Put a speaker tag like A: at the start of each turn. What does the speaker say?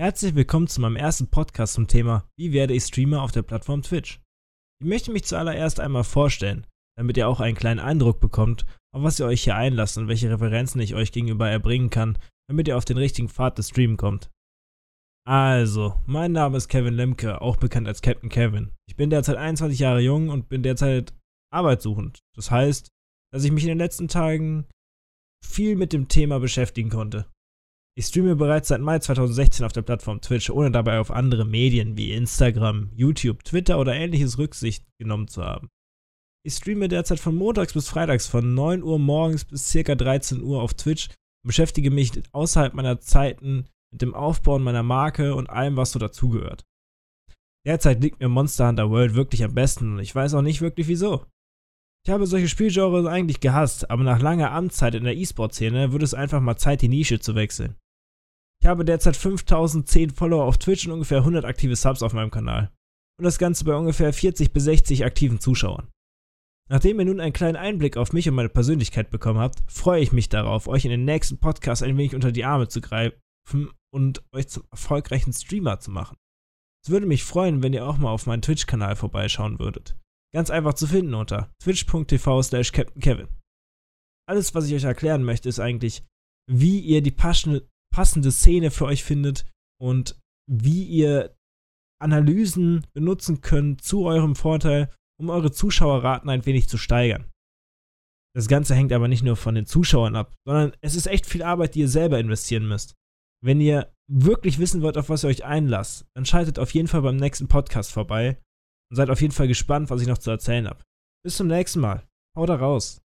A: Herzlich willkommen zu meinem ersten Podcast zum Thema Wie werde ich Streamer auf der Plattform Twitch? Ich möchte mich zuallererst einmal vorstellen, damit ihr auch einen kleinen Eindruck bekommt, auf was ihr euch hier einlasst und welche Referenzen ich euch gegenüber erbringen kann, damit ihr auf den richtigen Pfad des Streams kommt. Also, mein Name ist Kevin Lemke, auch bekannt als Captain Kevin. Ich bin derzeit 21 Jahre jung und bin derzeit arbeitssuchend. Das heißt, dass ich mich in den letzten Tagen viel mit dem Thema beschäftigen konnte. Ich streame bereits seit Mai 2016 auf der Plattform Twitch, ohne dabei auf andere Medien wie Instagram, YouTube, Twitter oder ähnliches Rücksicht genommen zu haben. Ich streame derzeit von montags bis freitags von 9 Uhr morgens bis ca. 13 Uhr auf Twitch und beschäftige mich außerhalb meiner Zeiten mit dem Aufbauen meiner Marke und allem, was so dazugehört. Derzeit liegt mir Monster Hunter World wirklich am besten und ich weiß auch nicht wirklich wieso. Ich habe solche Spielgenres eigentlich gehasst, aber nach langer Amtszeit in der E-Sport-Szene wird es einfach mal Zeit, die Nische zu wechseln. Ich habe derzeit 5010 Follower auf Twitch und ungefähr 100 aktive Subs auf meinem Kanal. Und das Ganze bei ungefähr 40 bis 60 aktiven Zuschauern. Nachdem ihr nun einen kleinen Einblick auf mich und meine Persönlichkeit bekommen habt, freue ich mich darauf, euch in den nächsten Podcast ein wenig unter die Arme zu greifen und euch zum erfolgreichen Streamer zu machen. Es würde mich freuen, wenn ihr auch mal auf meinen Twitch-Kanal vorbeischauen würdet. Ganz einfach zu finden unter twitch.tv slash. Alles, was ich euch erklären möchte, ist eigentlich, wie ihr die passende Szene für euch findet und wie ihr Analysen benutzen könnt zu eurem Vorteil, um eure Zuschauerraten ein wenig zu steigern. Das Ganze hängt aber nicht nur von den Zuschauern ab, sondern es ist echt viel Arbeit, die ihr selber investieren müsst. Wenn ihr wirklich wissen wollt, auf was ihr euch einlasst, dann schaltet auf jeden Fall beim nächsten Podcast vorbei und seid auf jeden Fall gespannt, was ich noch zu erzählen habe. Bis zum nächsten Mal. Haut da raus.